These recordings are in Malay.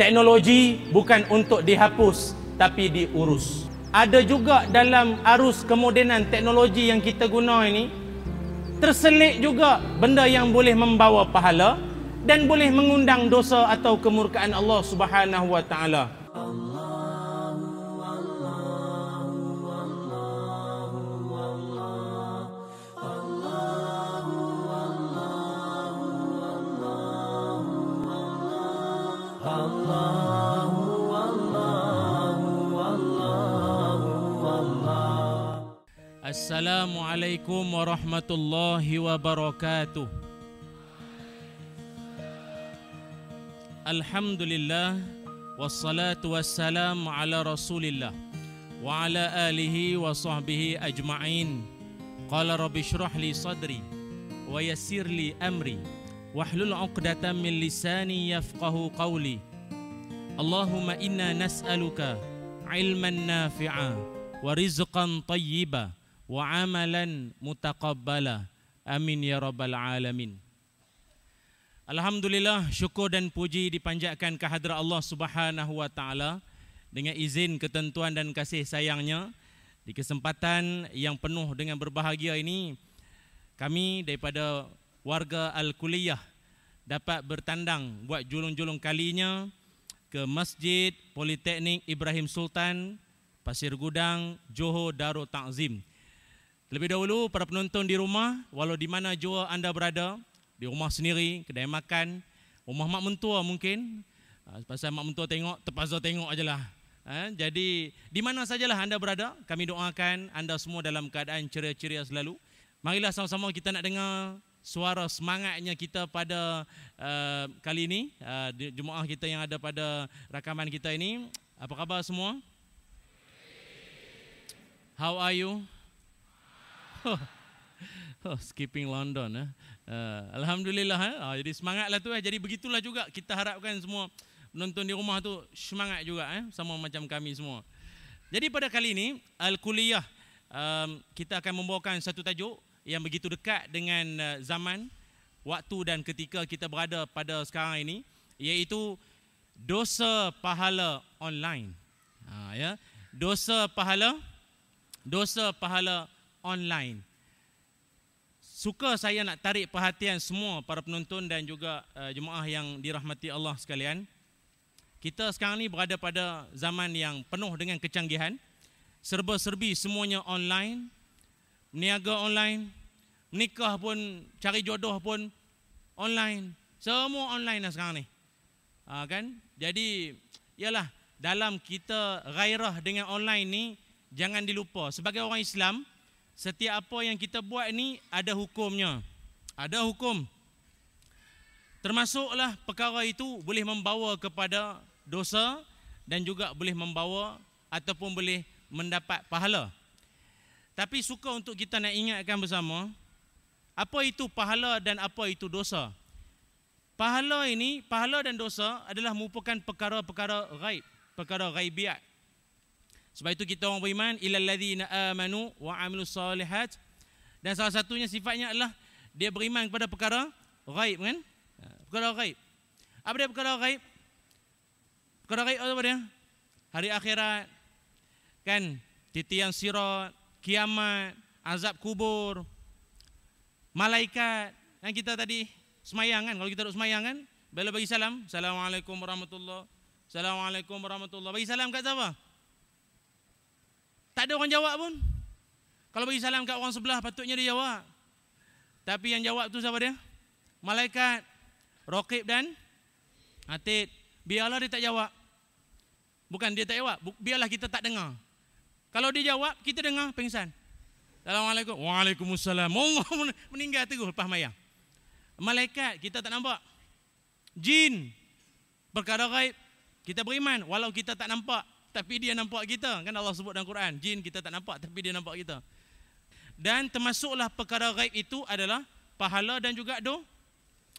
Teknologi bukan untuk dihapus tapi diurus. Ada juga dalam arus kemodenan teknologi yang kita guna ini terselit juga benda yang boleh membawa pahala dan boleh mengundang dosa atau kemurkaan Allah Subhanahu wa taala. عليكم ورحمة الله وبركاته. الحمد لله والصلاة والسلام على رسول الله وعلى آله وصحبه أجمعين. قال رب اشرح لي صدري ويسر لي أمري واحلل عقدة من لساني يفقه قولي. اللهم إنا نسألك علما نافعا ورزقا طيبا wa amalan mutaqabbala. Amin ya rabbal alamin. Alhamdulillah syukur dan puji dipanjatkan ke hadrat Allah Subhanahu wa taala dengan izin ketentuan dan kasih sayangnya di kesempatan yang penuh dengan berbahagia ini kami daripada warga Al-Kuliyah dapat bertandang buat julung-julung kalinya ke Masjid Politeknik Ibrahim Sultan Pasir Gudang Johor Darul Takzim Lebih dahulu para penonton di rumah, walau di mana jua anda berada, di rumah sendiri, kedai makan, rumah mak mentua mungkin, ah, pasal mak mentua tengok, terpaksa tengok ajalah. Ha, jadi di mana sajalah anda berada, kami doakan anda semua dalam keadaan ceria-ceria selalu. Marilah sama-sama kita nak dengar suara semangatnya kita pada uh, kali ini, uh, jemaah kita yang ada pada rakaman kita ini. Apa khabar semua? How are you? oh, skipping London eh. Uh, Alhamdulillah eh. Uh, jadi semangatlah tu eh. Jadi begitulah juga kita harapkan semua penonton di rumah tu semangat juga eh sama macam kami semua. Jadi pada kali ini Al-Kuliah um, kita akan membawakan satu tajuk yang begitu dekat dengan uh, zaman, waktu dan ketika kita berada pada sekarang ini iaitu dosa pahala online. Ha, ya. Dosa pahala dosa pahala online. Suka saya nak tarik perhatian semua para penonton dan juga uh, jemaah yang dirahmati Allah sekalian. Kita sekarang ni berada pada zaman yang penuh dengan kecanggihan. Serba-serbi semuanya online. Meniaga online. Menikah pun, cari jodoh pun online. Semua online lah sekarang ni. Ha, kan? Jadi, ialah dalam kita gairah dengan online ni, jangan dilupa. Sebagai orang Islam, setiap apa yang kita buat ni ada hukumnya. Ada hukum. Termasuklah perkara itu boleh membawa kepada dosa dan juga boleh membawa ataupun boleh mendapat pahala. Tapi suka untuk kita nak ingatkan bersama apa itu pahala dan apa itu dosa. Pahala ini, pahala dan dosa adalah merupakan perkara-perkara gaib, perkara gaibiat. Sebab itu kita orang beriman ilal ladzina amanu wa amilus solihat dan salah satunya sifatnya adalah dia beriman kepada perkara ghaib kan? Ha, perkara ghaib. Apa dia perkara ghaib? Perkara ghaib apa dia? Hari akhirat kan titian sirat, kiamat, azab kubur, malaikat yang kita tadi semayang kan? Kalau kita duduk semayang kan? Bila bagi salam, Assalamualaikum warahmatullahi Assalamualaikum warahmatullahi Bagi salam kat siapa? Tak ada orang jawab pun. Kalau bagi salam kat orang sebelah patutnya dia jawab. Tapi yang jawab tu siapa dia? Malaikat, Rokib dan Atid. Biarlah dia tak jawab. Bukan dia tak jawab, biarlah kita tak dengar. Kalau dia jawab, kita dengar pingsan. Assalamualaikum. Waalaikumsalam. Meninggal terus lepas mayang. Malaikat kita tak nampak. Jin perkara gaib kita beriman walau kita tak nampak tapi dia nampak kita. Kan Allah sebut dalam Quran jin kita tak nampak tapi dia nampak kita. Dan termasuklah perkara gaib itu adalah pahala dan juga do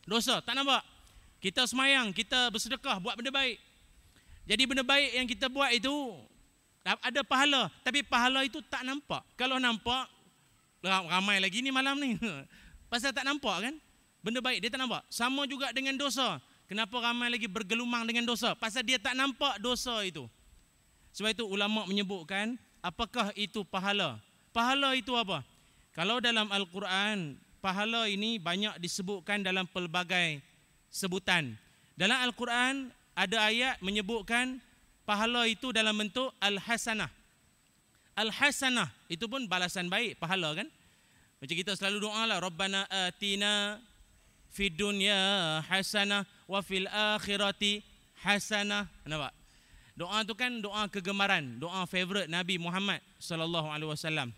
dosa. Tak nampak? Kita semayang kita bersedekah buat benda baik. Jadi benda baik yang kita buat itu ada pahala. Tapi pahala itu tak nampak. Kalau nampak ramai lagi ni malam ni. Pasal tak nampak kan? Benda baik dia tak nampak. Sama juga dengan dosa. Kenapa ramai lagi bergelumang dengan dosa? Pasal dia tak nampak dosa itu. Sebab itu ulama menyebutkan apakah itu pahala? Pahala itu apa? Kalau dalam Al-Quran, pahala ini banyak disebutkan dalam pelbagai sebutan. Dalam Al-Quran ada ayat menyebutkan pahala itu dalam bentuk Al-Hasanah. Al-Hasanah itu pun balasan baik, pahala kan? Macam kita selalu doa lah, Rabbana atina fid dunya hasanah wa fil akhirati hasanah. Nampak? Doa tu kan doa kegemaran, doa favorite Nabi Muhammad sallallahu alaihi wasallam.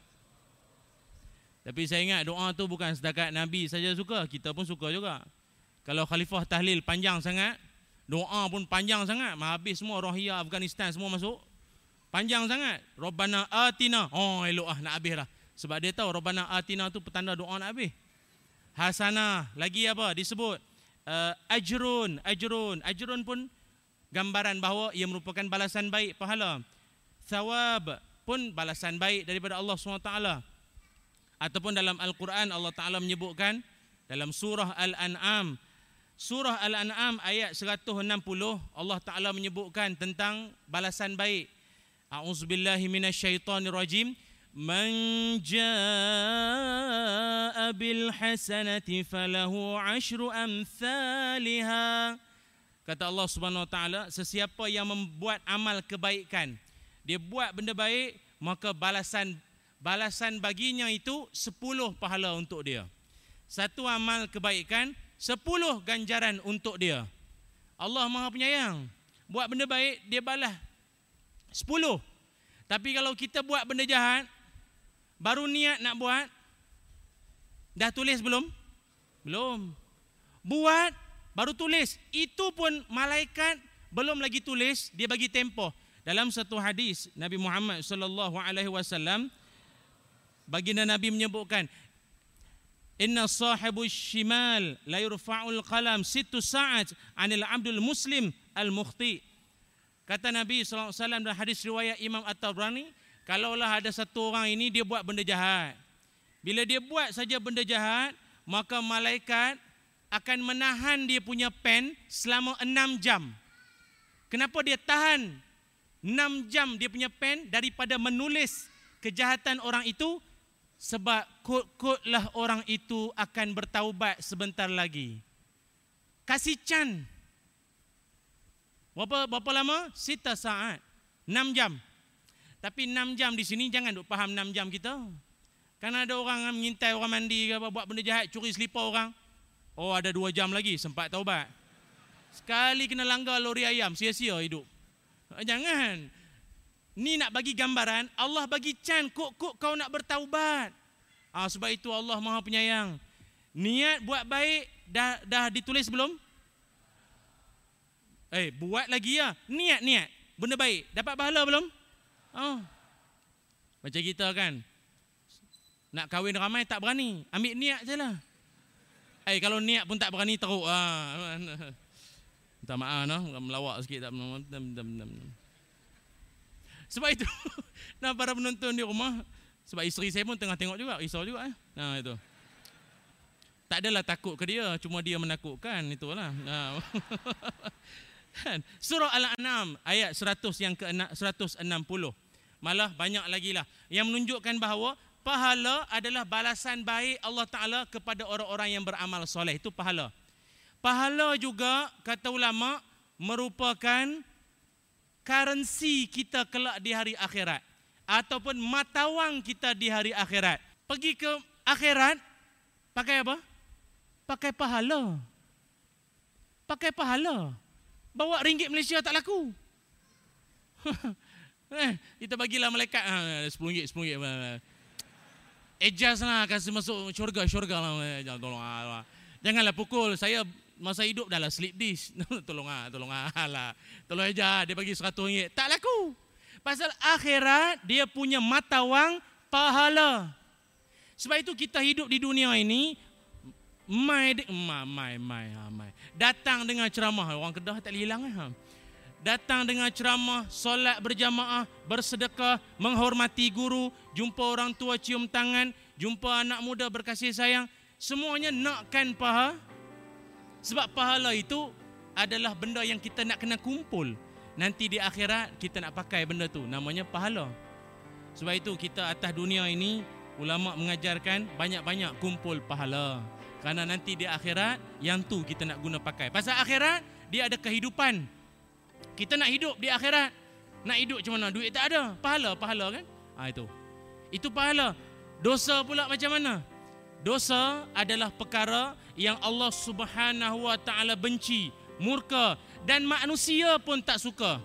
Tapi saya ingat doa tu bukan setakat Nabi saja suka, kita pun suka juga. Kalau khalifah tahlil panjang sangat, doa pun panjang sangat, habis semua rohiyah Afghanistan semua masuk. Panjang sangat. Rabbana atina. Oh, elok ah nak habis lah. Sebab dia tahu Rabbana atina tu petanda doa nak habis. Hasanah, lagi apa disebut? Uh, ajrun, ajrun. Ajrun pun gambaran bahawa ia merupakan balasan baik pahala. Thawab pun balasan baik daripada Allah SWT. Ataupun dalam Al-Quran Allah Taala menyebutkan dalam surah Al-An'am. Surah Al-An'am ayat 160 Allah Taala menyebutkan tentang balasan baik. A'udzubillahi minasyaitonirrajim. Man jaa bil hasanati falahu ashru amsalha Kata Allah Subhanahu wa taala sesiapa yang membuat amal kebaikan dia buat benda baik maka balasan balasan baginya itu sepuluh pahala untuk dia. Satu amal kebaikan, sepuluh ganjaran untuk dia. Allah maha penyayang. Buat benda baik, dia balas. Sepuluh. Tapi kalau kita buat benda jahat, baru niat nak buat, dah tulis belum? Belum. Buat, baru tulis. Itu pun malaikat belum lagi tulis, dia bagi tempoh. Dalam satu hadis Nabi Muhammad sallallahu alaihi wasallam Baginda Nabi menyebutkan Inna sahibu shimal la yurfa'ul qalam situ sa'at anil abdul muslim al-mukhti. Kata Nabi SAW dalam hadis riwayat Imam At-Tabrani, kalaulah ada satu orang ini dia buat benda jahat. Bila dia buat saja benda jahat, maka malaikat akan menahan dia punya pen selama enam jam. Kenapa dia tahan enam jam dia punya pen daripada menulis kejahatan orang itu sebab kot-kotlah orang itu akan bertaubat sebentar lagi. Kasih can. Berapa, berapa lama? Sita saat. Enam jam. Tapi enam jam di sini jangan duk faham enam jam kita. Kan ada orang mengintai orang mandi ke buat benda jahat, curi selipar orang. Oh ada dua jam lagi sempat taubat. Sekali kena langgar lori ayam, sia-sia hidup. Jangan. Ni nak bagi gambaran, Allah bagi can kok-kok kau nak bertaubat. Ah, sebab itu Allah Maha Penyayang. Niat buat baik dah dah ditulis belum? Eh, buat lagi ya. Niat niat. Benda baik. Dapat pahala belum? Oh. Macam kita kan. Nak kahwin ramai tak berani. Ambil niat je lah. Eh, kalau niat pun tak berani teruk. Ah. Minta maaf no. Melawak sikit tak. Sebab itu, nah para penonton di rumah, sebab isteri saya pun tengah tengok juga, risau juga. Eh. Nah itu. Tak adalah takut ke dia, cuma dia menakutkan, itulah. Nah. Kan? Surah Al-An'am ayat 100 yang ke 160. Malah banyak lagi lah yang menunjukkan bahawa pahala adalah balasan baik Allah Taala kepada orang-orang yang beramal soleh. Itu pahala. Pahala juga kata ulama merupakan currency kita kelak di hari akhirat ataupun mata wang kita di hari akhirat. Pergi ke akhirat pakai apa? Pakai pahala. Pakai pahala. Bawa ringgit Malaysia tak laku. eh, kita bagilah malaikat ha, 10 ringgit, 10 ringgit. Adjust lah kasih masuk syurga, syurga lah. Jangan tolong. Janganlah pukul. Saya masa hidup dah lah slip dish. tolong ah, tolong ah lah. Tolong aja dia bagi 100 ringgit. Tak laku. Pasal akhirat dia punya mata wang pahala. Sebab itu kita hidup di dunia ini mai mai mai mai, mai. Datang dengan ceramah orang Kedah tak hilang eh. Ha. Datang dengan ceramah, solat berjamaah, bersedekah, menghormati guru, jumpa orang tua cium tangan, jumpa anak muda berkasih sayang, semuanya nakkan pahala sebab pahala itu adalah benda yang kita nak kena kumpul. Nanti di akhirat kita nak pakai benda tu. Namanya pahala. Sebab itu kita atas dunia ini ulama mengajarkan banyak-banyak kumpul pahala. Karena nanti di akhirat yang tu kita nak guna pakai. Pasal akhirat dia ada kehidupan. Kita nak hidup di akhirat. Nak hidup macam mana? Duit tak ada. Pahala, pahala kan? Ha, itu. Itu pahala. Dosa pula macam mana? Dosa adalah perkara yang Allah Subhanahu Wa Taala benci, murka dan manusia pun tak suka.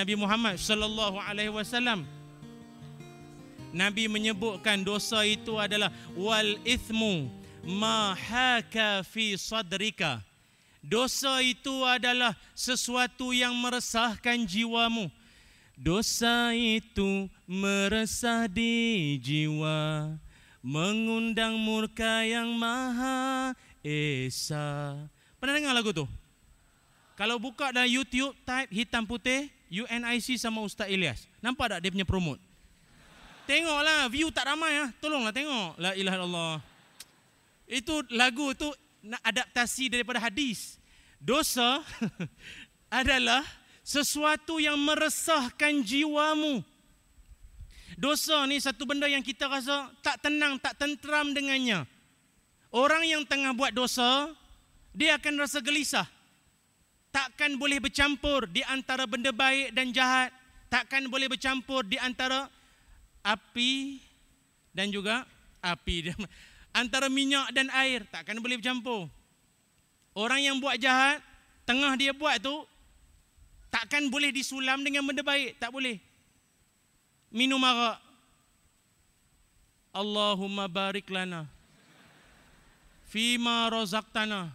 Nabi Muhammad sallallahu alaihi wasallam. Nabi menyebutkan dosa itu adalah wal ithmu ma haka fi sadrika. Dosa itu adalah sesuatu yang meresahkan jiwamu. Dosa itu meresah di jiwa mengundang murka yang maha esa. Pernah dengar lagu tu? Kalau buka dalam YouTube type hitam putih UNIC sama Ustaz Ilyas. Nampak tak dia punya promote? Tengoklah view tak ramai ah. Tolonglah tengok. La ilaha illallah. Itu lagu tu adaptasi daripada hadis. Dosa adalah sesuatu yang meresahkan jiwamu. Dosa ni satu benda yang kita rasa tak tenang, tak tenteram dengannya. Orang yang tengah buat dosa, dia akan rasa gelisah takkan boleh bercampur di antara benda baik dan jahat. Takkan boleh bercampur di antara api dan juga api. Antara minyak dan air takkan boleh bercampur. Orang yang buat jahat tengah dia buat tu takkan boleh disulam dengan benda baik. Tak boleh. Minum arak. Allahumma barik lana fima razaqtana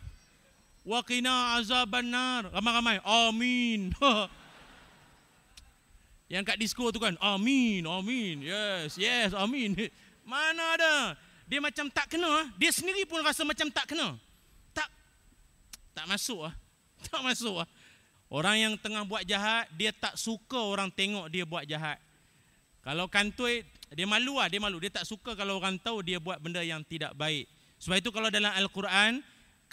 wa qina azaban nar. Ramai-ramai. Amin. Yang kat disco tu kan. Amin. Amin. Yes. Yes. Amin. Mana ada? Dia macam tak kena. Dia sendiri pun rasa macam tak kena. Tak. Tak masuk ah. Tak masuk ah. Orang yang tengah buat jahat, dia tak suka orang tengok dia buat jahat. Kalau kantoi, dia malu ah, dia malu. Dia tak suka kalau orang tahu dia buat benda yang tidak baik. Sebab itu kalau dalam Al-Quran,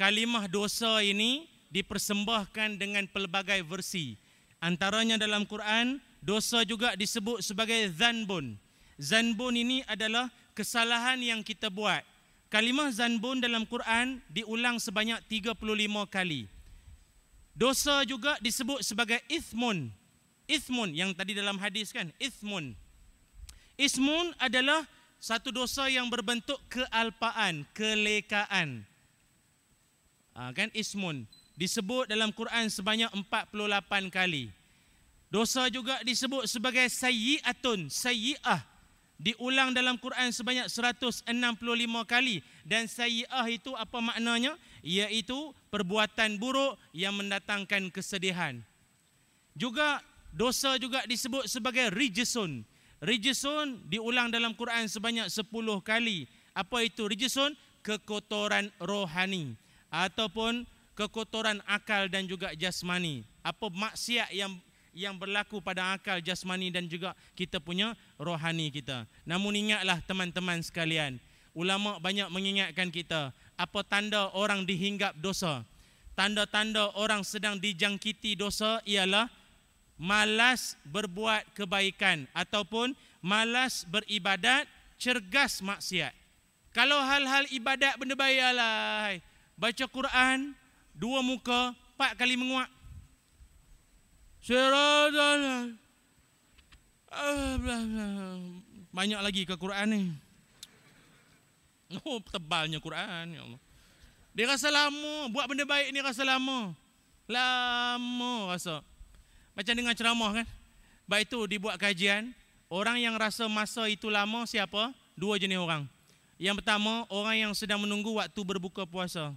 kalimah dosa ini dipersembahkan dengan pelbagai versi. Antaranya dalam Quran, dosa juga disebut sebagai zanbun. Zanbun ini adalah kesalahan yang kita buat. Kalimah zanbun dalam Quran diulang sebanyak 35 kali. Dosa juga disebut sebagai ithmun. Ithmun yang tadi dalam hadis kan, ithmun. Ismun adalah satu dosa yang berbentuk kealpaan, kelekaan. Ha, kan ismun disebut dalam Quran sebanyak 48 kali. Dosa juga disebut sebagai sayyi'atun, sayyi'ah. Diulang dalam Quran sebanyak 165 kali dan sayyi'ah itu apa maknanya? Iaitu perbuatan buruk yang mendatangkan kesedihan. Juga dosa juga disebut sebagai rijisun. Rijisun diulang dalam Quran sebanyak 10 kali. Apa itu rijisun? Kekotoran rohani ataupun kekotoran akal dan juga jasmani. Apa maksiat yang yang berlaku pada akal jasmani dan juga kita punya rohani kita. Namun ingatlah teman-teman sekalian, ulama banyak mengingatkan kita apa tanda orang dihinggap dosa. Tanda-tanda orang sedang dijangkiti dosa ialah malas berbuat kebaikan ataupun malas beribadat, cergas maksiat. Kalau hal-hal ibadat benda baik alai, baca Quran dua muka empat kali menguak. Banyak lagi ke Quran ni? Oh tebalnya Quran ya Allah. Dia rasa lama. Buat benda baik ni rasa lama. Lama rasa. Macam dengan ceramah kan? Baik tu dibuat kajian. Orang yang rasa masa itu lama siapa? Dua jenis orang. Yang pertama orang yang sedang menunggu waktu berbuka puasa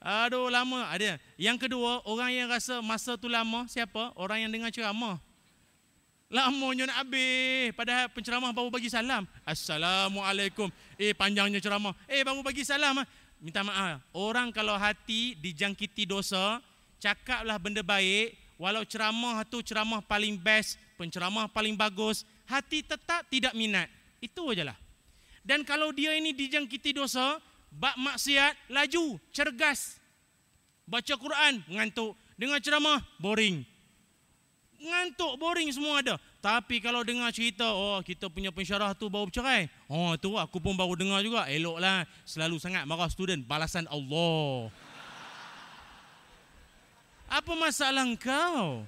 Aduh lama ada. Yang kedua, orang yang rasa masa tu lama siapa? Orang yang dengar ceramah. Lamanya nak habis. Padahal penceramah baru bagi salam. Assalamualaikum. Eh panjangnya ceramah. Eh baru bagi salam. Ah. Minta maaf. Orang kalau hati dijangkiti dosa, cakaplah benda baik. Walau ceramah tu ceramah paling best, penceramah paling bagus, hati tetap tidak minat. Itu ajalah. Dan kalau dia ini dijangkiti dosa, bab maksiat, laju, cergas. Baca Quran, ngantuk. Dengar ceramah, boring. Ngantuk, boring semua ada. Tapi kalau dengar cerita, oh kita punya pensyarah tu baru bercerai. Oh tu aku pun baru dengar juga. Eloklah. Selalu sangat marah student. Balasan Allah. Apa masalah kau?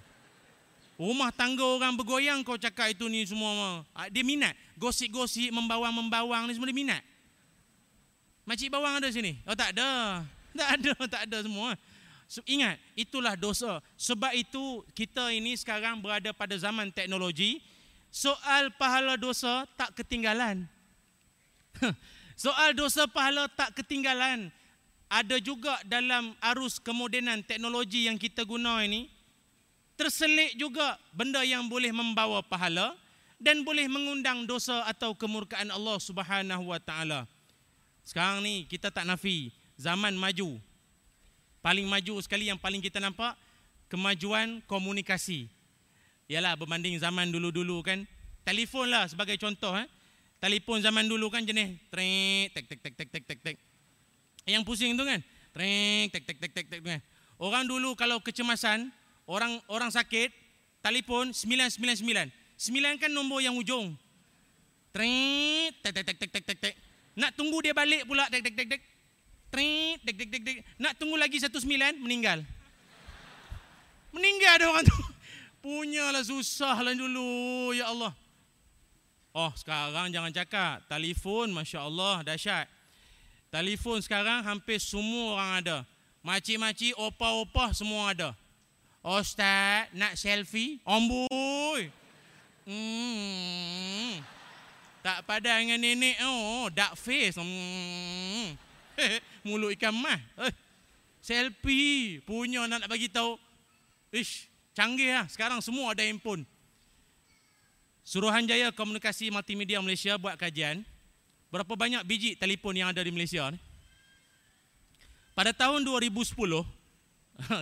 Rumah tangga orang bergoyang kau cakap itu ni semua. Ah, dia minat. Gosip-gosip, membawang-membawang ni semua dia minat. Makcik bawang ada sini? Oh tak ada. Tak ada, tak ada semua. Ingat, itulah dosa. Sebab itu kita ini sekarang berada pada zaman teknologi. Soal pahala dosa tak ketinggalan. Soal dosa pahala tak ketinggalan. Ada juga dalam arus kemodenan teknologi yang kita guna ini. Terselit juga benda yang boleh membawa pahala dan boleh mengundang dosa atau kemurkaan Allah Subhanahu wa taala. Sekarang ni kita tak nafi zaman maju. Paling maju sekali yang paling kita nampak kemajuan komunikasi. Yalah berbanding zaman dulu-dulu kan. Telefon lah sebagai contoh eh. Telefon zaman dulu kan jenis trek tek tek tek tek tek tek tek. Yang pusing tu kan. Trek tek tek tek tek tek kan. Orang dulu kalau kecemasan, orang orang sakit, telefon 999. 9 kan nombor yang ujung. Tek tek tek tek tek tek tek. Nak tunggu dia balik pula dek dek dek dek. Tring, dek dek dek dek. Nak tunggu lagi satu sembilan, meninggal. Meninggal ada orang tu. Punyalah susah lah dulu, ya Allah. Oh, sekarang jangan cakap. Telefon, Masya Allah, dahsyat. Telefon sekarang hampir semua orang ada. Makcik-makcik, opa-opa semua ada. Ustaz, nak selfie? Amboi. Hmm. Tak padan dengan nenek oh, dark face. Hmm. Mulut ikan mah. Eh. Selfie punya nak, nak bagi tahu. Ish, canggih lah. Sekarang semua ada handphone. Suruhanjaya Komunikasi Multimedia Malaysia buat kajian. Berapa banyak biji telefon yang ada di Malaysia ni? Pada tahun 2010,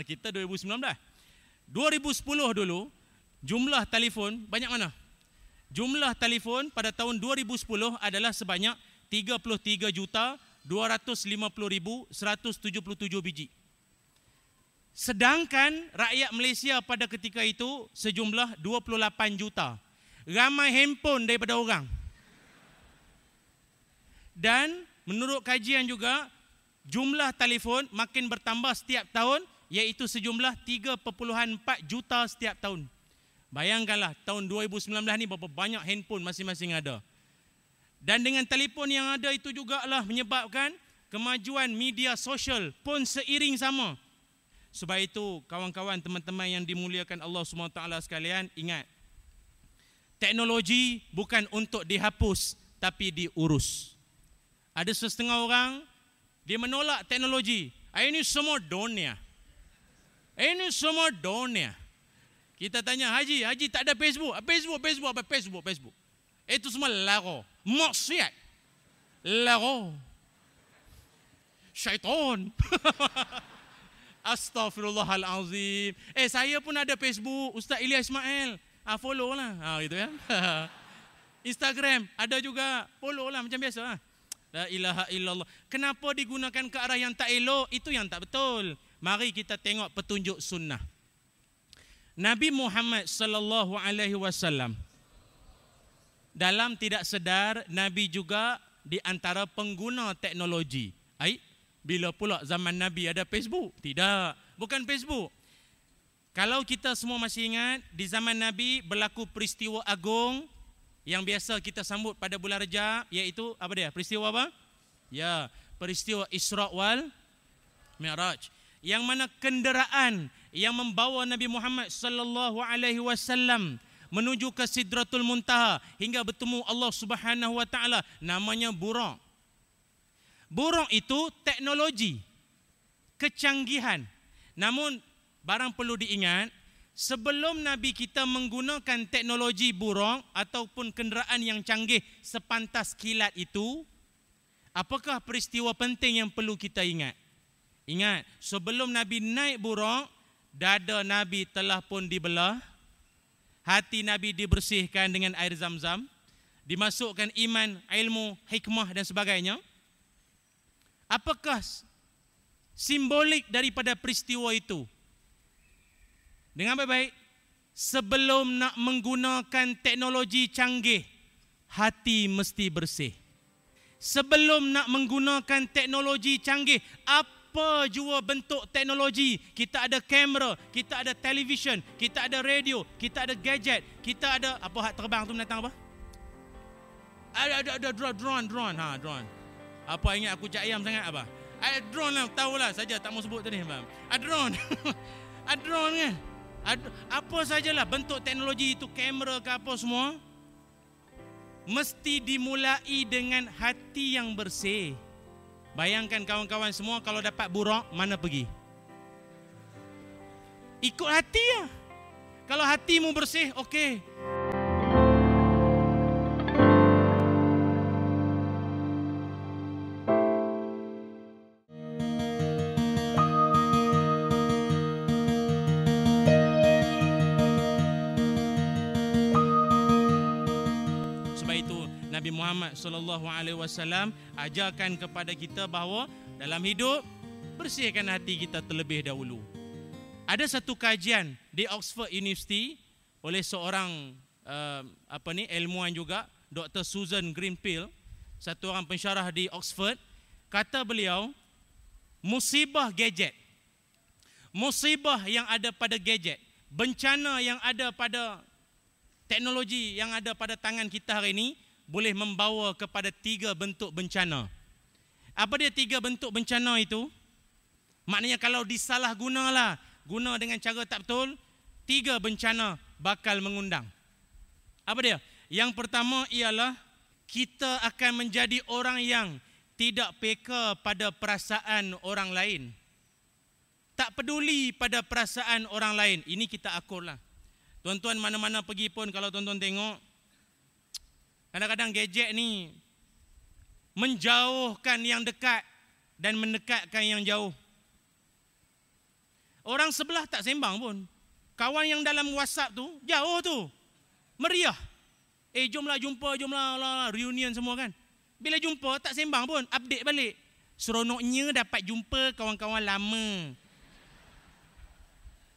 kita 2019. 2010 dulu, jumlah telefon banyak mana? Jumlah telefon pada tahun 2010 adalah sebanyak 33 juta 250,177 biji. Sedangkan rakyat Malaysia pada ketika itu sejumlah 28 juta. Ramai handphone daripada orang. Dan menurut kajian juga jumlah telefon makin bertambah setiap tahun iaitu sejumlah 3.4 juta setiap tahun. Bayangkanlah tahun 2019 ni berapa banyak handphone masing-masing ada. Dan dengan telefon yang ada itu juga lah menyebabkan kemajuan media sosial pun seiring sama. Sebab itu kawan-kawan teman-teman yang dimuliakan Allah SWT sekalian ingat. Teknologi bukan untuk dihapus tapi diurus. Ada setengah orang dia menolak teknologi. Ini semua dunia. Ini semua dunia. Kita tanya Haji, Haji tak ada Facebook. Facebook, Facebook, apa Facebook, Facebook. Itu semua laro. Maksiat. Laro. Syaitan. Astaghfirullahalazim. Eh saya pun ada Facebook, Ustaz Ilyas Ismail. Ah follow lah. Ah gitu ya. Instagram ada juga. Follow lah macam biasa lah. La ilaha illallah. Kenapa digunakan ke arah yang tak elok? Itu yang tak betul. Mari kita tengok petunjuk sunnah. Nabi Muhammad sallallahu alaihi wasallam dalam tidak sedar Nabi juga di antara pengguna teknologi. Ai bila pula zaman Nabi ada Facebook? Tidak, bukan Facebook. Kalau kita semua masih ingat di zaman Nabi berlaku peristiwa agung yang biasa kita sambut pada bulan Rejab iaitu apa dia? Peristiwa apa? Ya, peristiwa Isra wal Mi'raj. Yang mana kenderaan yang membawa Nabi Muhammad sallallahu alaihi wasallam menuju ke Sidratul Muntaha hingga bertemu Allah Subhanahu wa taala namanya buraq. Buraq itu teknologi kecanggihan. Namun barang perlu diingat sebelum Nabi kita menggunakan teknologi buraq ataupun kenderaan yang canggih sepantas kilat itu apakah peristiwa penting yang perlu kita ingat? Ingat, sebelum Nabi naik buraq, dada Nabi telah pun dibelah, hati Nabi dibersihkan dengan air zam-zam, dimasukkan iman, ilmu, hikmah dan sebagainya. Apakah simbolik daripada peristiwa itu? Dengan baik-baik, sebelum nak menggunakan teknologi canggih, hati mesti bersih. Sebelum nak menggunakan teknologi canggih, apa apa jua bentuk teknologi. Kita ada kamera, kita ada televisyen, kita ada radio, kita ada gadget, kita ada apa hak terbang tu menatang apa? Ada ada ada drone drone drone ha drone. Apa ingat aku cak ayam sangat apa? Ada drone lah, tahulah saja tak mau sebut tadi bang. Ada drone. ada drone kan? Ada, apa sajalah bentuk teknologi itu kamera ke apa semua mesti dimulai dengan hati yang bersih. Bayangkan kawan-kawan semua kalau dapat buruk mana pergi? Ikut hati ya. Kalau hatimu bersih, okey. Muhammad sallallahu alaihi wasallam ajarkan kepada kita bahawa dalam hidup bersihkan hati kita terlebih dahulu. Ada satu kajian di Oxford University oleh seorang uh, apa ni ilmuwan juga Dr Susan Greenfield satu orang pensyarah di Oxford kata beliau musibah gadget musibah yang ada pada gadget bencana yang ada pada teknologi yang ada pada tangan kita hari ini boleh membawa kepada tiga bentuk bencana. Apa dia tiga bentuk bencana itu? Maknanya kalau disalah gunalah, guna dengan cara tak betul, tiga bencana bakal mengundang. Apa dia? Yang pertama ialah kita akan menjadi orang yang tidak peka pada perasaan orang lain. Tak peduli pada perasaan orang lain. Ini kita akurlah. Tuan-tuan mana-mana pergi pun kalau tuan-tuan tengok, Kadang-kadang gadget ni menjauhkan yang dekat dan mendekatkan yang jauh. Orang sebelah tak sembang pun. Kawan yang dalam WhatsApp tu, jauh tu. Meriah. Eh, jomlah jumpa, jomlah lah, reunion semua kan. Bila jumpa, tak sembang pun. Update balik. Seronoknya dapat jumpa kawan-kawan lama.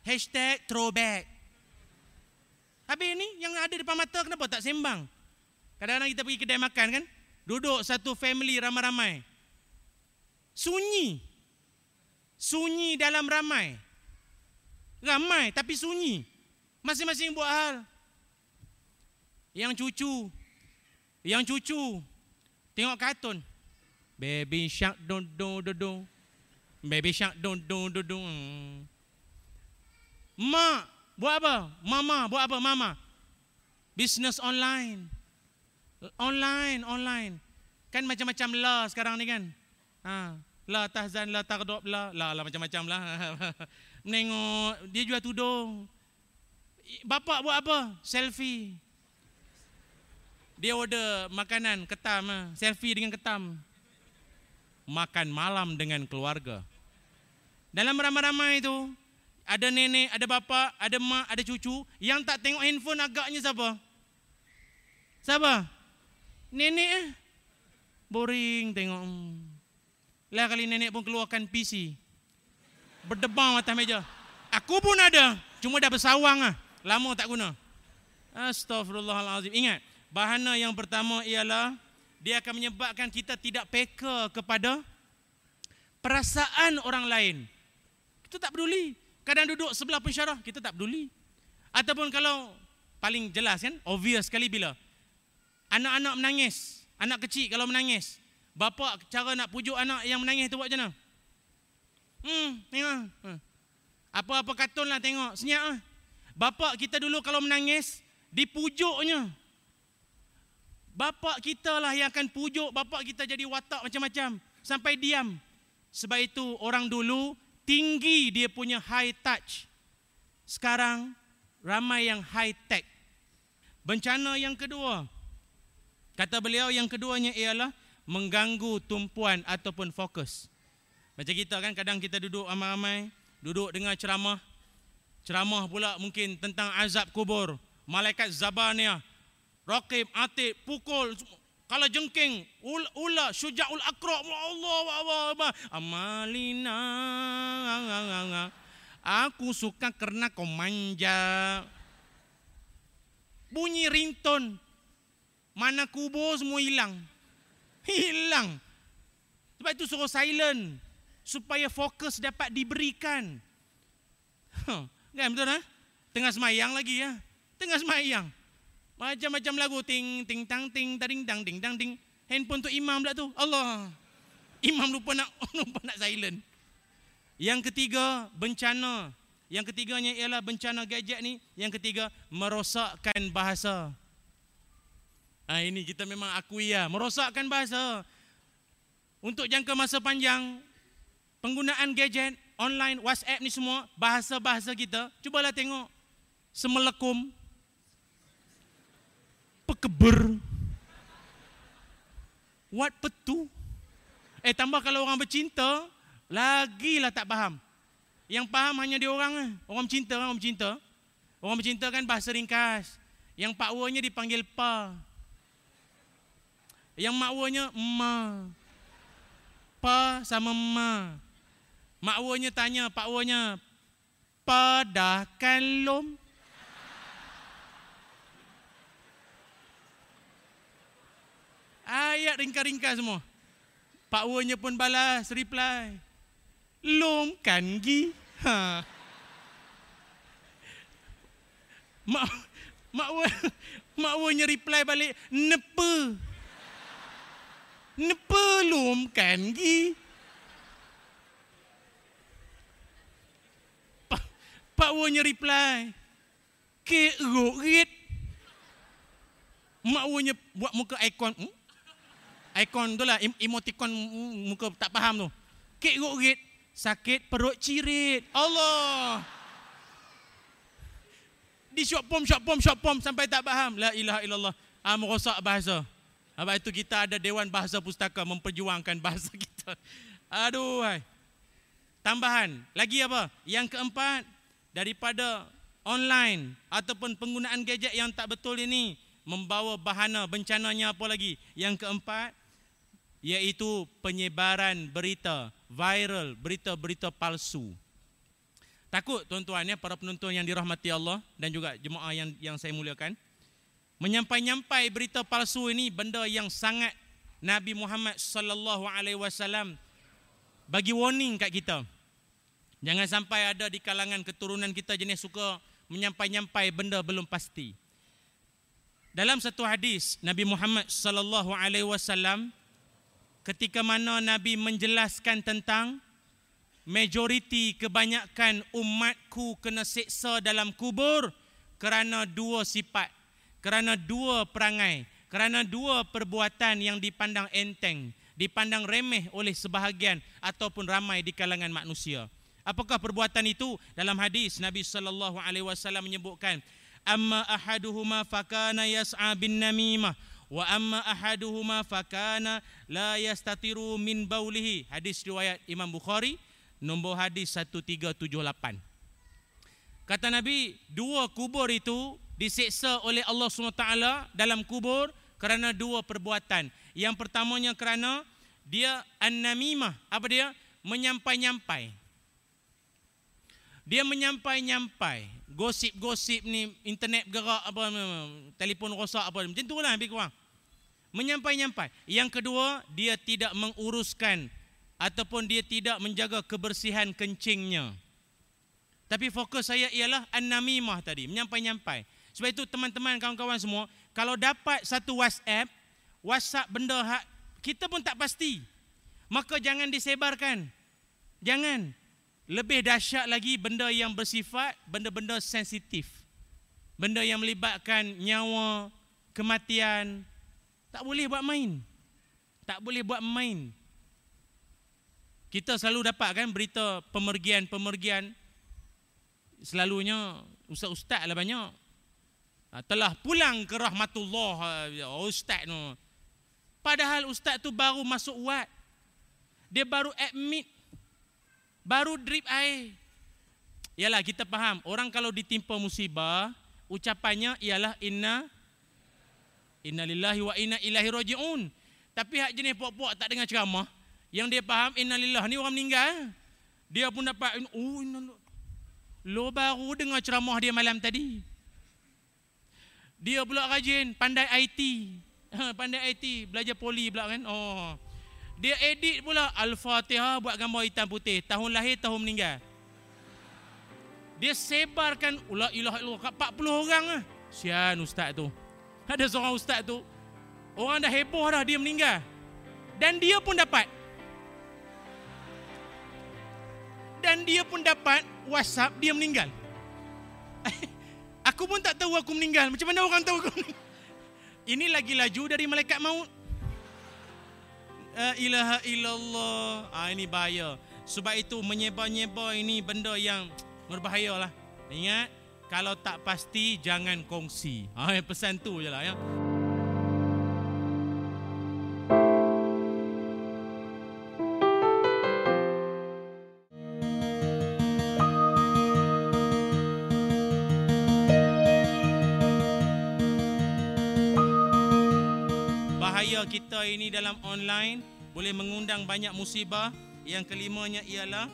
Hashtag throwback. Habis ni, yang ada depan mata kenapa tak sembang? Kadang-kadang kita pergi kedai makan kan, duduk satu family ramai-ramai. Sunyi. Sunyi dalam ramai. Ramai tapi sunyi. Masing-masing buat hal. Yang cucu. Yang cucu. Tengok kartun. Baby shark don don don don. Baby shark don don don don. Mak buat apa? Mama buat apa? Mama. Business online. Online, online. Kan macam-macam la sekarang ni kan. Ha, la tahzan, la tagdob, la, la, la macam-macam lah. Menengok, dia jual tudung. Bapak buat apa? Selfie. Dia order makanan, ketam. Ha. Selfie dengan ketam. Makan malam dengan keluarga. Dalam ramai-ramai itu, ada nenek, ada bapa, ada mak, ada cucu. Yang tak tengok handphone agaknya siapa? Siapa? Nenek eh. Boring tengok. Lah kali nenek pun keluarkan PC. Berdebam atas meja. Aku pun ada. Cuma dah bersawang ah. Lama tak guna. Astaghfirullahalazim. Ingat, bahana yang pertama ialah dia akan menyebabkan kita tidak peka kepada perasaan orang lain. Kita tak peduli. Kadang duduk sebelah pensyarah, kita tak peduli. Ataupun kalau paling jelas kan, obvious sekali bila Anak-anak menangis. Anak kecil kalau menangis. Bapa cara nak pujuk anak yang menangis tu buat macam mana? Hmm, tengok. Hmm. Apa-apa kartun lah tengok. Senyap lah. Bapak kita dulu kalau menangis, dipujuknya. Bapak kita lah yang akan pujuk bapak kita jadi watak macam-macam. Sampai diam. Sebab itu orang dulu tinggi dia punya high touch. Sekarang ramai yang high tech. Bencana yang kedua. Kata beliau yang keduanya ialah mengganggu tumpuan ataupun fokus. Macam kita kan kadang kita duduk ramai-ramai, duduk dengar ceramah. Ceramah pula mungkin tentang azab kubur. Malaikat Zabaniah Raqib, Atib, pukul kalau jengking ul, ula syuja'ul akra Allah Allah Allah amalina aku suka karena kau manja bunyi ringtone mana kubur semua hilang hilang sebab itu suruh silent supaya fokus dapat diberikan huh. kan betul ha? tengah semayang lagi ya tengah semayang macam-macam lagu ting ting tang ting tading dang ding dang ding. Handphone tu imam pula tu. Allah. Imam lupa nak lupa nak silent. Yang ketiga, bencana. Yang ketiganya ialah bencana gadget ni. Yang ketiga, merosakkan bahasa. Ha, ini kita memang akui ya, merosakkan bahasa. Untuk jangka masa panjang, penggunaan gadget, online, WhatsApp ni semua, bahasa-bahasa kita, cubalah tengok. Semelekum, pekeber. What petu? Eh tambah kalau orang bercinta, lagilah tak faham. Yang faham hanya dia orang eh. Orang bercinta, orang bercinta. Orang bercinta kan bahasa ringkas. Yang pak wuanya dipanggil pa. Yang mak wuanya ma. Pa sama ma. Mak wuanya tanya pak wuanya, padahkan lom? Ayat ringkas-ringkas semua. Pak Wanya pun balas, reply. Lom kan gi. Ha. Mak Mak Mak Wanya reply balik, nepe. Nepe lom kan gi. Pak Pak Wanya reply, ke rit. Mak Wanya buat muka ikon. Hmm? Ikon tu lah, emoticon muka tak faham tu. Kek git, sakit perut cirit. Allah. Di shop pom, shop pom, shop pom sampai tak faham. La ilaha illallah. Ah, merosak bahasa. Sebab itu kita ada Dewan Bahasa Pustaka memperjuangkan bahasa kita. Aduh. Hai. Tambahan. Lagi apa? Yang keempat, daripada online ataupun penggunaan gadget yang tak betul ini membawa bahana bencananya apa lagi? Yang keempat, iaitu penyebaran berita viral, berita-berita palsu. Takut tuan-tuan ya para penonton yang dirahmati Allah dan juga jemaah yang yang saya muliakan. Menyampai-nyampai berita palsu ini benda yang sangat Nabi Muhammad sallallahu alaihi wasallam bagi warning kat kita. Jangan sampai ada di kalangan keturunan kita jenis suka menyampai-nyampai benda belum pasti. Dalam satu hadis Nabi Muhammad sallallahu alaihi wasallam ketika mana Nabi menjelaskan tentang majoriti kebanyakan umatku kena seksa dalam kubur kerana dua sifat, kerana dua perangai, kerana dua perbuatan yang dipandang enteng, dipandang remeh oleh sebahagian ataupun ramai di kalangan manusia. Apakah perbuatan itu? Dalam hadis Nabi sallallahu alaihi wasallam menyebutkan, "Amma ahaduhuma fakana yas'a bin namimah wa amma ahaduhuma fakana la yastatiru min baulihi hadis riwayat Imam Bukhari nombor hadis 1378 kata nabi dua kubur itu diseksa oleh Allah SWT dalam kubur kerana dua perbuatan yang pertamanya kerana dia an-namimah apa dia menyampai-nyampai dia menyampai-nyampai gosip-gosip ni internet gerak apa telefon rosak apa macam tu lah lebih kurang menyampai-nyampai. Yang kedua, dia tidak menguruskan ataupun dia tidak menjaga kebersihan kencingnya. Tapi fokus saya ialah an-namimah tadi, menyampai-nyampai. Sebab itu teman-teman, kawan-kawan semua, kalau dapat satu WhatsApp, WhatsApp benda hak, kita pun tak pasti. Maka jangan disebarkan. Jangan. lebih dahsyat lagi benda yang bersifat benda-benda sensitif. Benda yang melibatkan nyawa, kematian. Tak boleh buat main. Tak boleh buat main. Kita selalu dapat kan berita pemergian-pemergian. Selalunya ustaz-ustaz lah banyak. Ha, telah pulang ke rahmatullah oh, ustaz tu. Padahal ustaz tu baru masuk wad. Dia baru admit baru drip air. Yalah kita faham, orang kalau ditimpa musibah, ucapannya ialah inna inna lillahi wa inna ilaihi rajiun. Tapi hak jenis puak-puak tak dengar ceramah, yang dia faham inna lillahi ni orang meninggal. Dia pun dapat oh inna Lo baru dengar ceramah dia malam tadi. Dia pula rajin, pandai IT. Pandai IT, belajar poli pula kan. Oh. Dia edit pula Al-Fatihah buat gambar hitam putih. Tahun lahir, tahun meninggal. Dia sebarkan ulah ilah ilah 40 orang ah. Sian ustaz tu. Ada seorang ustaz tu. Orang dah heboh dah dia meninggal. Dan dia pun dapat. Dan dia pun dapat WhatsApp dia meninggal. aku pun tak tahu aku meninggal. Macam mana orang tahu aku meninggal? Ini lagi laju dari malaikat maut. La ilaha illallah. Ah ini bahaya. Sebab itu menyebar-nyebar ini benda yang berbahaya lah. Ingat, kalau tak pasti jangan kongsi. Ah pesan tu je lah ya. Dalam online boleh mengundang banyak musibah. Yang kelimanya ialah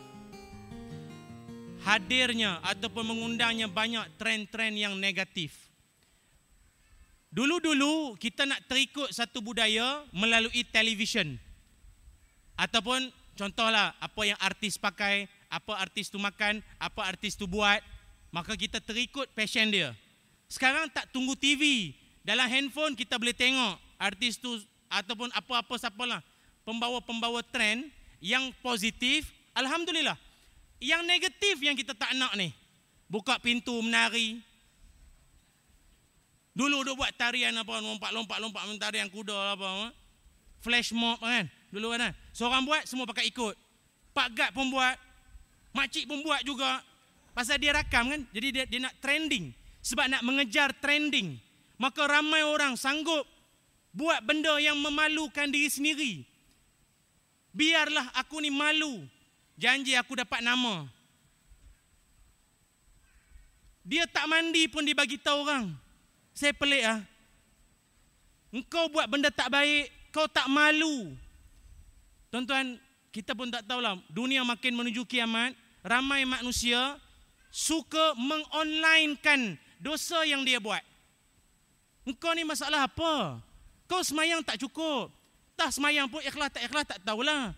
hadirnya ataupun mengundangnya banyak trend-trend yang negatif. Dulu-dulu kita nak terikut satu budaya melalui televisyen. Ataupun contohlah apa yang artis pakai, apa artis tu makan, apa artis tu buat, maka kita terikut passion dia. Sekarang tak tunggu TV. Dalam handphone kita boleh tengok artis tu ataupun apa-apa siapalah pembawa-pembawa trend yang positif, alhamdulillah. Yang negatif yang kita tak nak ni. Buka pintu menari. Dulu duk buat tarian apa lompat-lompat-lompat tarian kuda apa. Flash mob kan. Dulu kan. Seorang buat semua pakai ikut. Pak Gad pun buat. Makcik pun buat juga. Pasal dia rakam kan. Jadi dia, dia nak trending. Sebab nak mengejar trending. Maka ramai orang sanggup buat benda yang memalukan diri sendiri. Biarlah aku ni malu. Janji aku dapat nama. Dia tak mandi pun dibagi tahu orang. Saya pelik ah. Engkau buat benda tak baik, kau tak malu. Tuan-tuan, kita pun tak tahulah. Dunia makin menuju kiamat, ramai manusia suka mengonlinekan dosa yang dia buat. Engkau ni masalah apa? Kau semayang tak cukup. Tak semayang pun ikhlas tak ikhlas tak tahulah.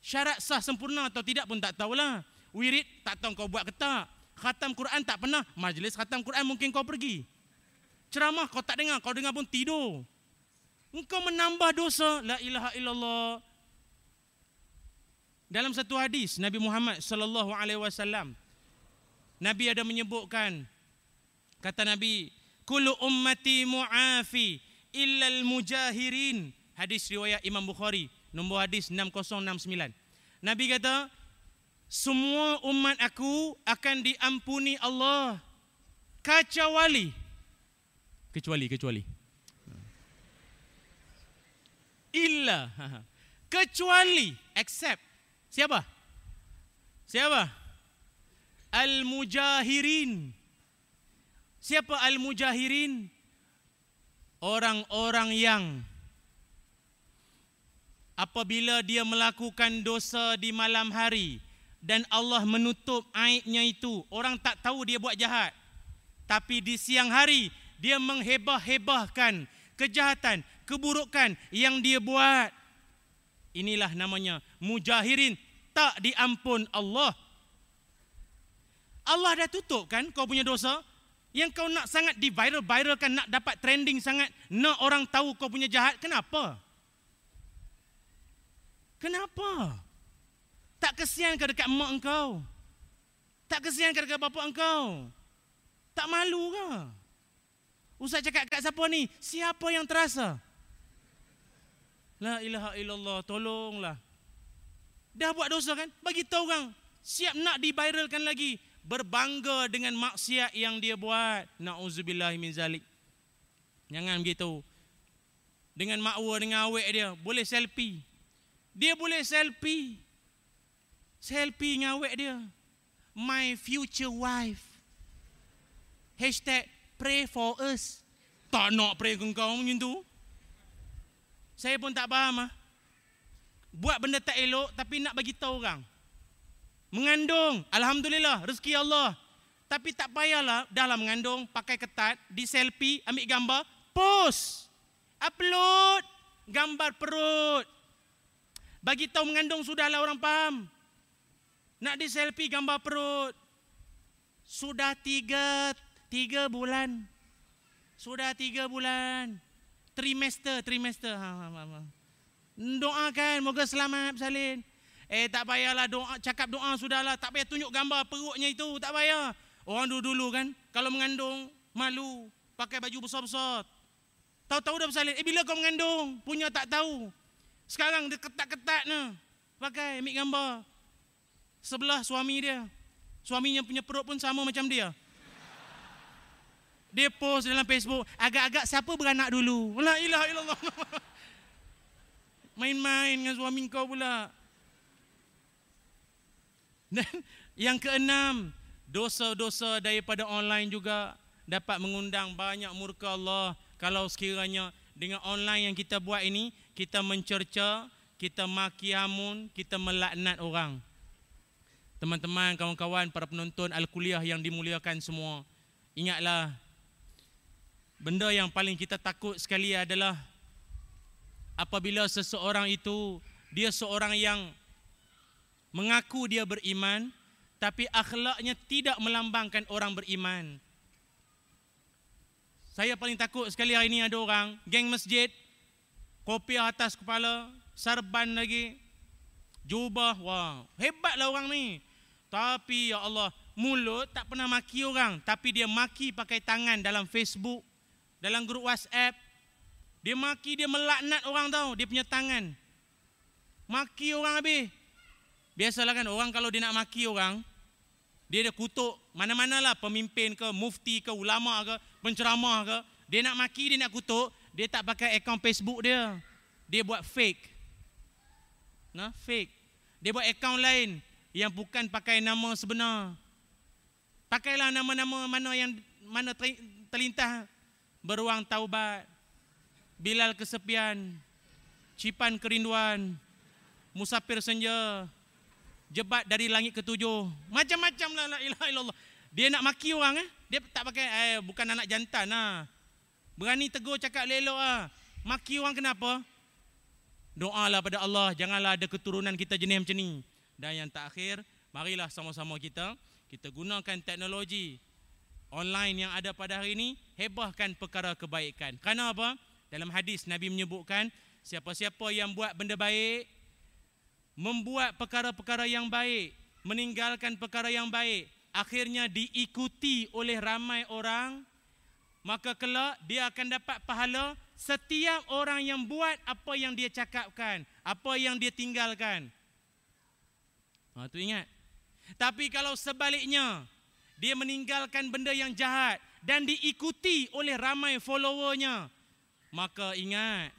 Syarat sah sempurna atau tidak pun tak tahulah. Wirid tak tahu kau buat ke tak. Khatam Quran tak pernah. Majlis khatam Quran mungkin kau pergi. Ceramah kau tak dengar. Kau dengar pun tidur. Engkau menambah dosa. La ilaha illallah. Dalam satu hadis Nabi Muhammad sallallahu alaihi wasallam Nabi ada menyebutkan kata Nabi kullu ummati muafi illal mujahirin. Hadis riwayat Imam Bukhari, nombor hadis 6069. Nabi kata, semua umat aku akan diampuni Allah kecuali kecuali kecuali. Illa. Kecuali except siapa? Siapa? Al mujahirin siapa al mujahirin orang-orang yang apabila dia melakukan dosa di malam hari dan Allah menutup aibnya itu, orang tak tahu dia buat jahat. Tapi di siang hari dia menghebah-hebahkan kejahatan, keburukan yang dia buat. Inilah namanya mujahirin tak diampun Allah. Allah dah tutup kan kau punya dosa, yang kau nak sangat di viral viralkan nak dapat trending sangat nak orang tahu kau punya jahat kenapa kenapa tak kesian ke dekat mak engkau Tak kesian kepada bapa engkau. Tak malu ke? Ustaz cakap kat siapa ni? Siapa yang terasa? La ilaha illallah, tolonglah. Dah buat dosa kan? Bagi tahu orang. Siap nak diviralkan lagi. Berbangga dengan maksiat yang dia buat. Na'udzubillah min zalik. Jangan begitu. Dengan makwa, dengan awek dia. Boleh selfie. Dia boleh selfie. Selfie dengan awek dia. My future wife. Hashtag pray for us. Tak nak pray ke kau macam tu. Saya pun tak faham ah. Buat benda tak elok tapi nak bagi tahu orang. Mengandung, alhamdulillah rezeki Allah. Tapi tak payahlah dalam mengandung pakai ketat, di selfie, ambil gambar, post. Upload gambar perut. Bagi tahu mengandung sudahlah orang faham. Nak di selfie gambar perut. Sudah tiga, tiga bulan. Sudah tiga bulan. Trimester, trimester. Ha, ha, ha, ha. Doakan, moga selamat bersalin. Eh tak payahlah doa, cakap doa sudahlah. Tak payah tunjuk gambar perutnya itu, tak payah. Orang dulu-dulu kan, kalau mengandung, malu. Pakai baju besar-besar. Tahu-tahu dah bersalin. Eh bila kau mengandung? Punya tak tahu. Sekarang dia ketat-ketat ni. Pakai, ambil gambar sebelah suami dia. Suaminya punya perut pun sama macam dia. Dia post dalam Facebook, agak-agak siapa beranak dulu? La ilaha illallah. Main-main dengan suami kau pula. Dan yang keenam, dosa-dosa daripada online juga dapat mengundang banyak murka Allah kalau sekiranya dengan online yang kita buat ini kita mencerca, kita maki hamun, kita melaknat orang teman-teman, kawan-kawan, para penonton Al-Kuliah yang dimuliakan semua. Ingatlah, benda yang paling kita takut sekali adalah apabila seseorang itu, dia seorang yang mengaku dia beriman, tapi akhlaknya tidak melambangkan orang beriman. Saya paling takut sekali hari ini ada orang, geng masjid, kopi atas kepala, sarban lagi, jubah, wah, hebatlah orang ni. Tapi ya Allah, mulut tak pernah maki orang, tapi dia maki pakai tangan dalam Facebook, dalam grup WhatsApp. Dia maki, dia melaknat orang tahu, dia punya tangan. Maki orang habis. Biasalah kan orang kalau dia nak maki orang, dia ada kutuk mana-mana lah pemimpin ke, mufti ke, ulama ke, penceramah ke. Dia nak maki, dia nak kutuk, dia tak pakai akaun Facebook dia. Dia buat fake. Nah, fake. Dia buat akaun lain yang bukan pakai nama sebenar. Pakailah nama-nama mana yang mana terlintas beruang taubat, Bilal kesepian, Cipan kerinduan, Musafir senja, Jebat dari langit ketujuh. Macam-macam lah la ilaha illallah. Dia nak maki orang eh. Dia tak pakai eh bukan anak jantan lah. Berani tegur cakap lelok ah. Maki orang kenapa? Doalah pada Allah, janganlah ada keturunan kita jenis macam ni. Dan yang terakhir, marilah sama-sama kita kita gunakan teknologi online yang ada pada hari ini hebahkan perkara kebaikan. Kerana apa? Dalam hadis Nabi menyebutkan siapa-siapa yang buat benda baik membuat perkara-perkara yang baik, meninggalkan perkara yang baik, akhirnya diikuti oleh ramai orang, maka kelak dia akan dapat pahala setiap orang yang buat apa yang dia cakapkan, apa yang dia tinggalkan. Ha, tu ingat. Tapi kalau sebaliknya, dia meninggalkan benda yang jahat dan diikuti oleh ramai followernya, maka ingat,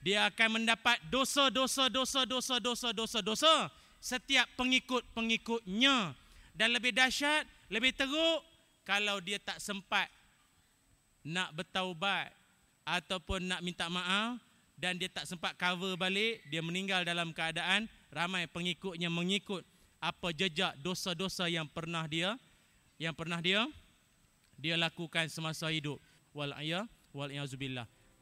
dia akan mendapat dosa, dosa, dosa, dosa, dosa, dosa, dosa setiap pengikut-pengikutnya. Dan lebih dahsyat, lebih teruk, kalau dia tak sempat nak bertaubat ataupun nak minta maaf dan dia tak sempat cover balik, dia meninggal dalam keadaan ramai pengikutnya mengikut apa jejak dosa-dosa yang pernah dia yang pernah dia dia lakukan semasa hidup wal ayya wal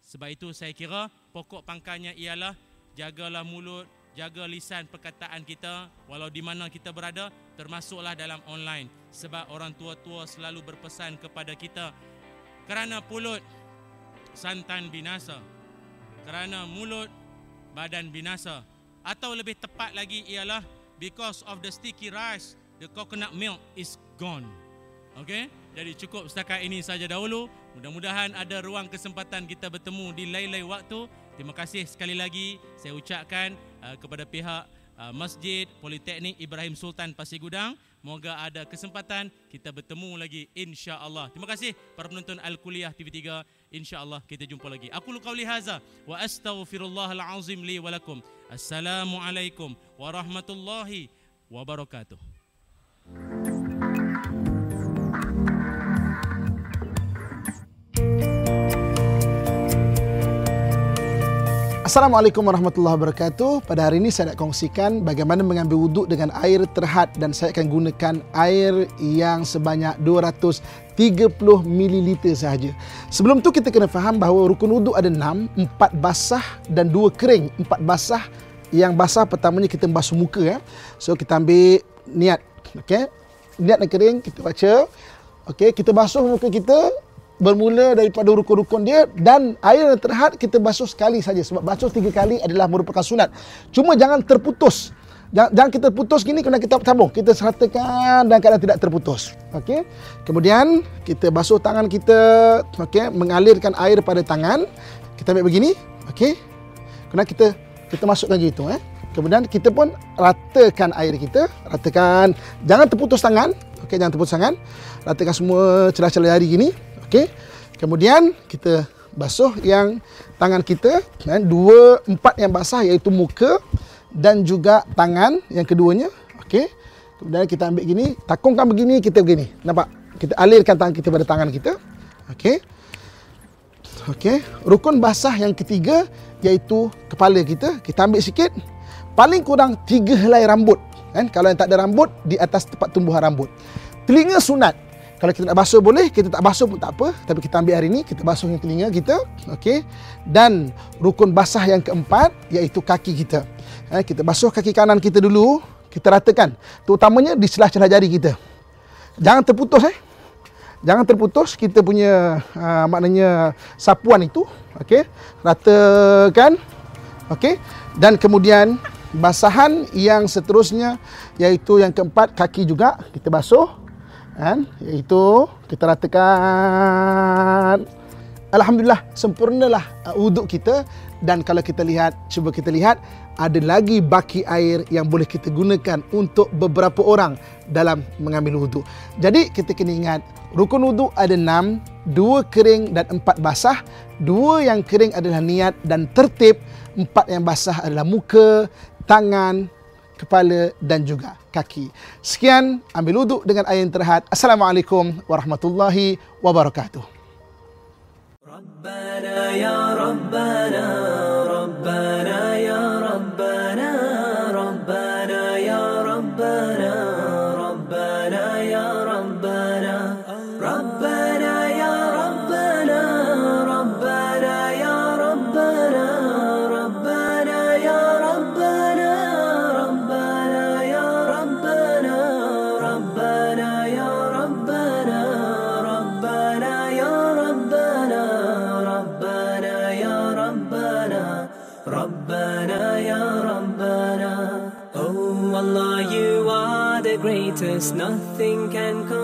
sebab itu saya kira pokok pangkalnya ialah jagalah mulut jaga lisan perkataan kita walau di mana kita berada termasuklah dalam online sebab orang tua-tua selalu berpesan kepada kita kerana pulut santan binasa kerana mulut badan binasa atau lebih tepat lagi ialah because of the sticky rice the coconut milk is gone. Okay, jadi cukup setakat ini saja dahulu. Mudah-mudahan ada ruang kesempatan kita bertemu di lain-lain waktu. Terima kasih sekali lagi saya ucapkan uh, kepada pihak uh, Masjid Politeknik Ibrahim Sultan Pasir Gudang. Moga ada kesempatan kita bertemu lagi insya-Allah. Terima kasih para penonton Al-Kuliah TV3. Insya-Allah kita jumpa lagi. Aku lu qauli haza wa astaghfirullahal azim li wa lakum. Assalamualaikum warahmatullahi wabarakatuh. Assalamualaikum warahmatullahi wabarakatuh. Pada hari ini saya nak kongsikan bagaimana mengambil wuduk dengan air terhad dan saya akan gunakan air yang sebanyak 230 ml sahaja. Sebelum tu kita kena faham bahawa rukun wuduk ada 6, 4 basah dan 2 kering. 4 basah yang basah pertamanya kita basuh muka ya. So kita ambil niat, okey. Niat dan kering kita baca. Okey, kita basuh muka kita bermula daripada rukun-rukun dia dan air yang terhad kita basuh sekali saja sebab basuh tiga kali adalah merupakan sunat. Cuma jangan terputus. Jangan, jangan kita putus gini kena kita sambung. Kita seratakan dan kadang tidak terputus. Okey. Kemudian kita basuh tangan kita okey mengalirkan air pada tangan. Kita ambil begini. Okey. Kena kita kita masukkan gitu eh. Kemudian kita pun ratakan air kita, ratakan. Jangan terputus tangan. Okey, jangan terputus tangan. Ratakan semua celah-celah jari gini. Okey. Kemudian kita basuh yang tangan kita kan dua empat yang basah iaitu muka dan juga tangan yang keduanya. Okey. Kemudian kita ambil gini, takungkan begini, kita begini. Nampak? Kita alirkan tangan kita pada tangan kita. Okey. Okey. Rukun basah yang ketiga iaitu kepala kita. Kita ambil sikit. Paling kurang tiga helai rambut. Kan? Kalau yang tak ada rambut, di atas tempat tumbuhan rambut. Telinga sunat. Kalau kita nak basuh boleh, kita tak basuh pun tak apa. Tapi kita ambil hari ini, kita basuh yang telinga kita. Okey. Dan rukun basah yang keempat, iaitu kaki kita. Eh, kita basuh kaki kanan kita dulu. Kita ratakan. Terutamanya di celah-celah jari kita. Jangan terputus eh. Jangan terputus kita punya uh, maknanya sapuan itu. Okey. Ratakan. Okey. Dan kemudian basahan yang seterusnya iaitu yang keempat kaki juga kita basuh kan iaitu kita ratakan alhamdulillah sempurnalah uh, wuduk kita dan kalau kita lihat cuba kita lihat ada lagi baki air yang boleh kita gunakan untuk beberapa orang dalam mengambil wuduk. Jadi kita kena ingat rukun wuduk ada enam, dua kering dan empat basah. Dua yang kering adalah niat dan tertib. Empat yang basah adalah muka, tangan, kepala dan juga kaki. Sekian, ambil wuduk dengan air yang terhad. Assalamualaikum warahmatullahi wabarakatuh. Rabbana ya Rabbana, Rabbana ya Rabbana, nothing can come